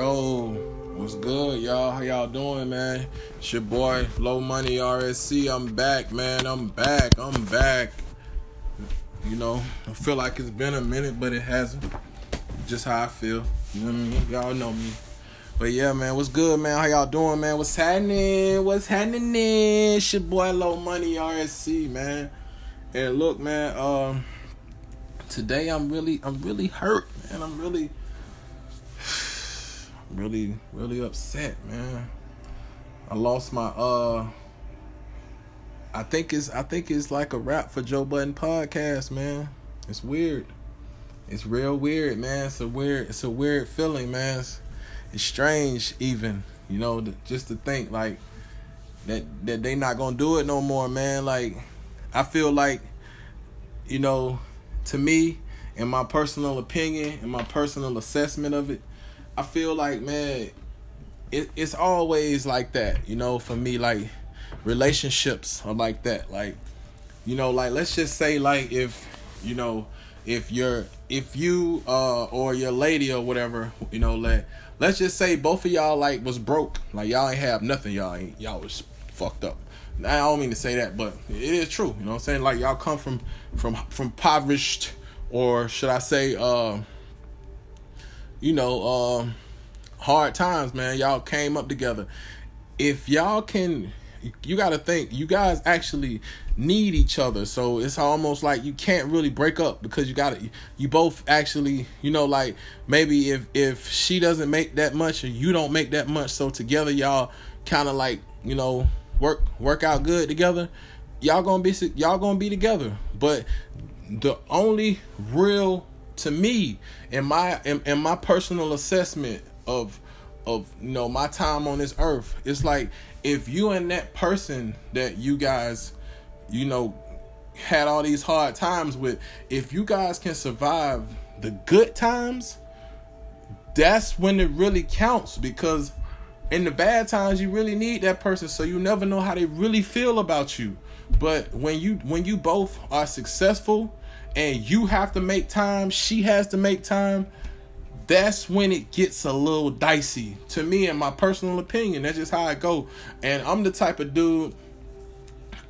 Yo, what's good, y'all? How y'all doing, man? It's your boy, Low Money RSC. I'm back, man. I'm back. I'm back. You know, I feel like it's been a minute, but it hasn't. Just how I feel. You know what I mean? Y'all know me. But yeah, man, what's good, man? How y'all doing, man? What's happening? What's happening? It's your boy, Low Money RSC, man. And look, man, um, today I'm really, I'm really hurt, man. I'm really really really upset, man. I lost my uh I think it's I think it's like a wrap for Joe Budden podcast, man. It's weird. It's real weird, man. It's a weird it's a weird feeling, man. It's, it's strange even, you know, just to think like that that they not going to do it no more, man. Like I feel like you know, to me, in my personal opinion, in my personal assessment of it, I feel like man, it, it's always like that, you know. For me, like relationships are like that. Like, you know, like let's just say like if you know if you're if you uh or your lady or whatever, you know, let let's just say both of y'all like was broke, like y'all ain't have nothing, y'all ain't y'all was fucked up. I don't mean to say that, but it is true. You know what I'm saying? Like y'all come from from from impoverished or should I say uh you know, um, hard times, man. Y'all came up together. If y'all can, you got to think, you guys actually need each other. So it's almost like you can't really break up because you got to, you both actually, you know, like maybe if if she doesn't make that much or you don't make that much, so together y'all kind of like, you know, work work out good together. Y'all gonna be y'all gonna be together. But the only real to me in my in, in my personal assessment of of you know my time on this earth it's like if you and that person that you guys you know had all these hard times with if you guys can survive the good times that's when it really counts because in the bad times you really need that person so you never know how they really feel about you. But when you when you both are successful and you have to make time, she has to make time, that's when it gets a little dicey. To me, in my personal opinion, that's just how I go. And I'm the type of dude.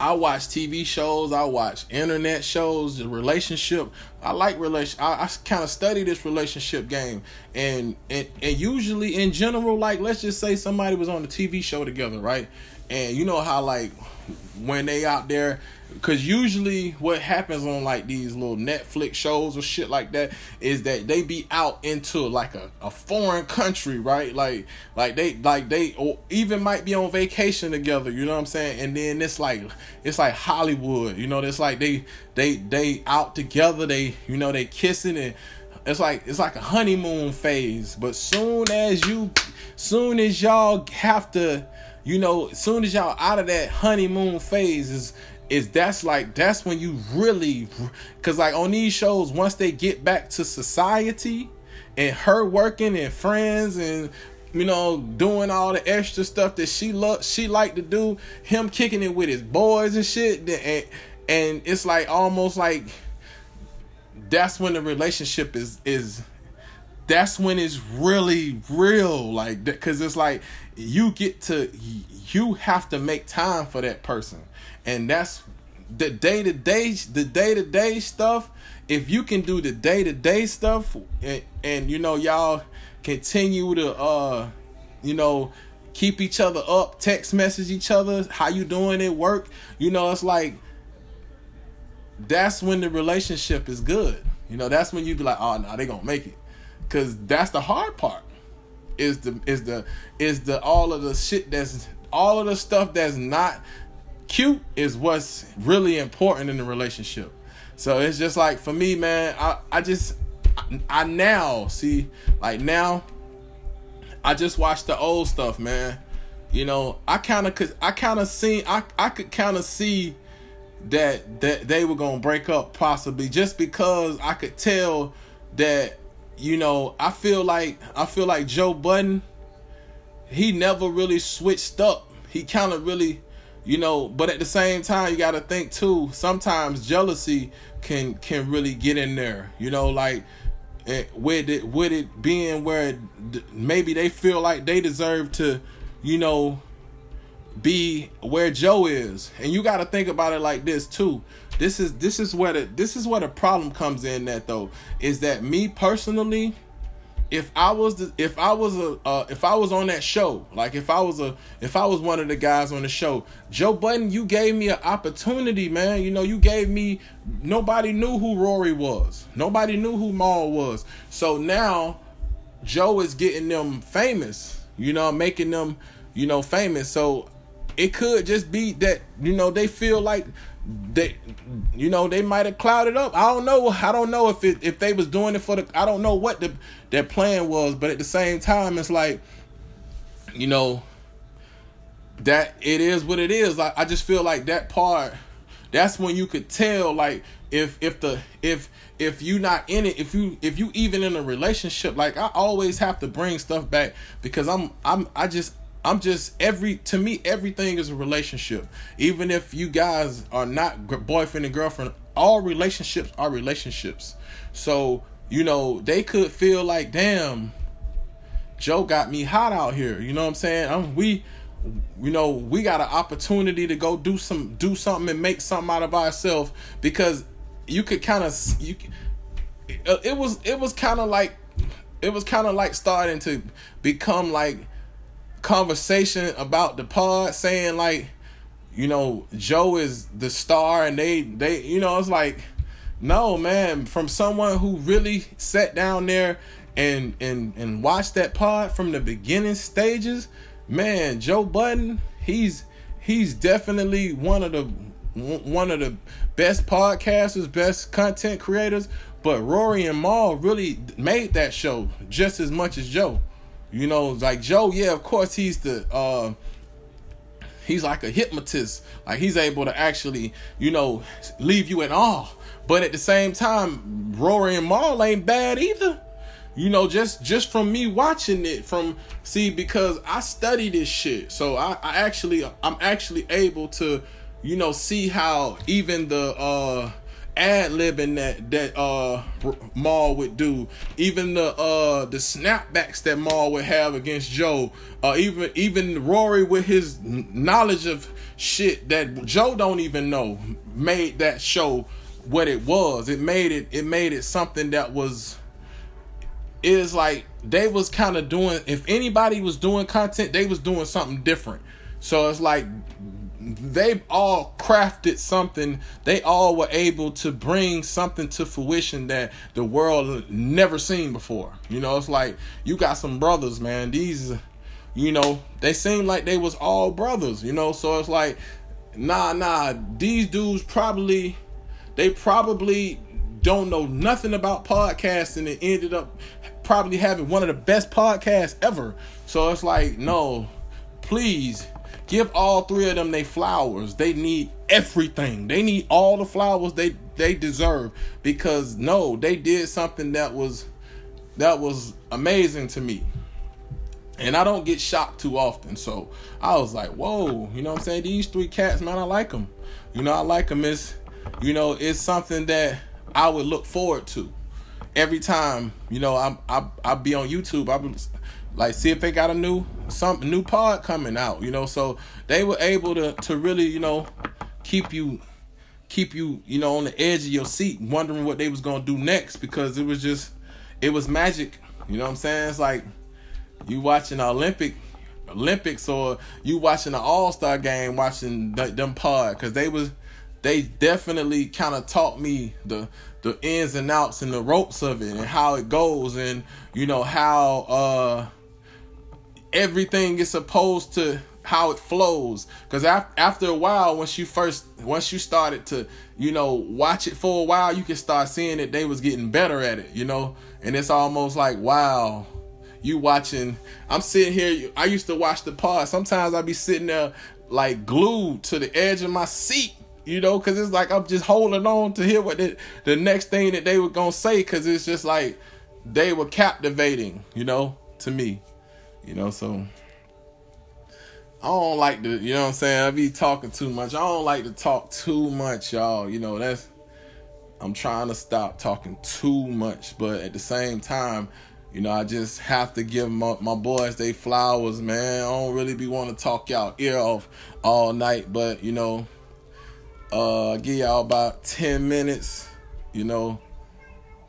I watch TV shows. I watch internet shows. The relationship. I like relation. I, I kind of study this relationship game, and, and and usually in general, like let's just say somebody was on a TV show together, right? And you know how like when they out there because usually what happens on like these little netflix shows or shit like that is that they be out into like a, a foreign country right? Like like they like they or even might be on vacation together you know what i'm saying? And then it's like it's like hollywood you know? It's like they they they out together they you know they kissing and it's like it's like a honeymoon phase. But soon as you soon as y'all have to you know, as soon as y'all out of that honeymoon phase is is that's like that's when you really cuz like on these shows once they get back to society and her working and friends and you know doing all the extra stuff that she love she liked to do him kicking it with his boys and shit and and it's like almost like that's when the relationship is is that's when it's really real like because it's like you get to you have to make time for that person. And that's the day to day the day to day stuff if you can do the day to day stuff and, and you know y'all continue to uh you know keep each other up text message each other how you doing at work you know it's like that's when the relationship is good. You know that's when you be like oh no they gonna make it Cause that's the hard part. Is the is the is the all of the shit that's all of the stuff that's not cute is what's really important in the relationship. So it's just like for me, man, I, I just I, I now see like now I just watch the old stuff, man. You know, I kind of could I kind of seen I I could kind of see that that they were going to break up possibly just because I could tell that you know, I feel like I feel like Joe Budden, he never really switched up. He kind of really, you know, but at the same time, you got to think too. Sometimes jealousy can can really get in there. You know, like and with it with it being where maybe they feel like they deserve to, you know, be where Joe is. And you got to think about it like this too. This is this is where the this is where the problem comes in that though is that me personally if I was the, if I was a uh, if I was on that show, like if I was a if I was one of the guys on the show, Joe Budden, you gave me an opportunity, man. You know, you gave me nobody knew who Rory was. Nobody knew who Mal was. So now Joe is getting them famous, you know, making them, you know, famous. So it could just be that, you know, they feel like they you know they might have clouded up. I don't know. I don't know if it if they was doing it for the i don't know what the their plan was but at the same time it's like you know that it is what it is. Like i just feel like that part that's when you could tell like if if the if if you not in it if you if you even in a relationship like i always have to bring stuff back because i'm i'm i just I'm just every to me everything is a relationship. Even if you guys are not boyfriend and girlfriend, all relationships are relationships. So, you know, they could feel like, "Damn, Joe got me hot out here." You know what I'm saying? I'm, we you know, we got an opportunity to go do some do something and make something out of ourselves because you could kind of you it was it was kind of like it was kind of like starting to become like conversation about the pod saying like you know joe is the star and they they you know it's like no man from someone who really sat down there and and and watched that pod from the beginning stages man joe budden he's he's definitely one of the one of the best podcasters best content creators but rory and mal really made that show just as much as joe you know, like Joe, yeah, of course he's the uh he's like a hypnotist. Like he's able to actually, you know, leave you in awe. But at the same time, Rory and Mal ain't bad either. You know, just just from me watching it from see because I study this shit. So I, I actually I'm actually able to, you know, see how even the uh ad libbing that that uh Mal would do, even the uh the snapbacks that Mal would have against Joe, uh even even Rory with his knowledge of shit that Joe don't even know made that show what it was. It made it it made it something that was is like they was kind of doing if anybody was doing content, they was doing something different. So it's like they all crafted something. They all were able to bring something to fruition that the world never seen before. You know it's like you got some brothers man. These you know they seem like they was all brothers you know? So it's like nah nah. These dudes probably they probably don't know nothing about podcasting and ended up probably having one of the best podcasts ever. So it's like no please Give all three of them they flowers. They need everything. They need all the flowers they they deserve because no, they did something that was that was amazing to me. And I don't get shocked too often. So I was like, whoa, you know what I'm saying? These three cats, man, I like them. You know, I like them. It's, you know, it's something that I would look forward to every time. You know, I'm, I, I be on YouTube. I like see if they got a new some new pod coming out you know? So they were able to to really you know keep you keep you you know on the edge of your seat wondering what they was gonna do next because it was just it was magic you know what i'm saying? It's like you watching olympic olympics or you watching an all-star game watching them pod because they was they definitely kind of taught me the the ins and outs and the ropes of it and how it goes and you know how uh everything is supposed to how it flows. Because after a while once you first once you started to you know watch it for a while you can start seeing that they was getting better at it you know? And it's almost like wow you watching i'm sitting here i used to watch the pod sometimes i'd be sitting there like glued to the edge of my seat you know? Because it's like i'm just holding on to hear what the, the next thing that they were gonna say because it's just like they were captivating you know to me you know, so I don't like to, you know what I'm saying? I be talking too much. I don't like to talk too much, y'all. You know, that's I'm trying to stop talking too much, but at the same time, you know, I just have to give my, my boys they flowers, man. I don't really be want to talk y'all ear off all night, but you know, uh, give y'all about ten minutes. You know,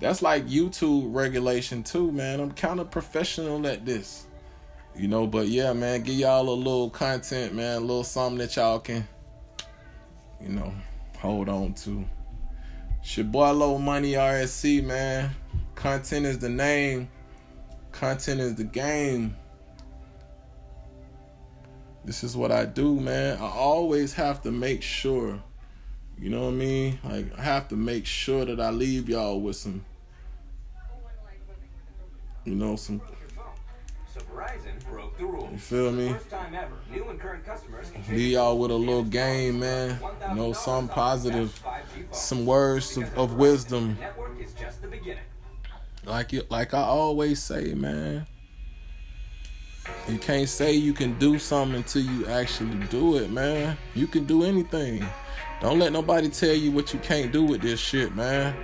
that's like YouTube regulation too, man. I'm kind of professional at this, you know. But yeah, man, give y'all a little content, man, a little something that y'all can, you know, hold on to. It's your boy Low Money RSC, man. Content is the name. Content is the game. This is what I do, man. I always have to make sure, you know what I mean? Like I have to make sure that I leave y'all with some, you know, some. So Verizon broke the rules. You feel me? First time ever, new and current customers can Leave y'all with a little game, man. You know, some positive, some words of, of wisdom. Network is just the beginning. Like you, like I always say, man. You can't say you can do something until you actually do it, man. You can do anything. Don't let nobody tell you what you can't do with this shit, man.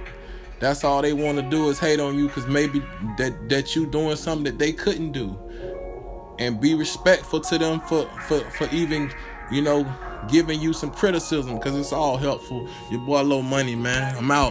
That's all they want to do is hate on you because maybe that that you doing something that they couldn't do, and be respectful to them for for for even you know giving you some criticism because it's all helpful. Your boy, low money, man. I'm out.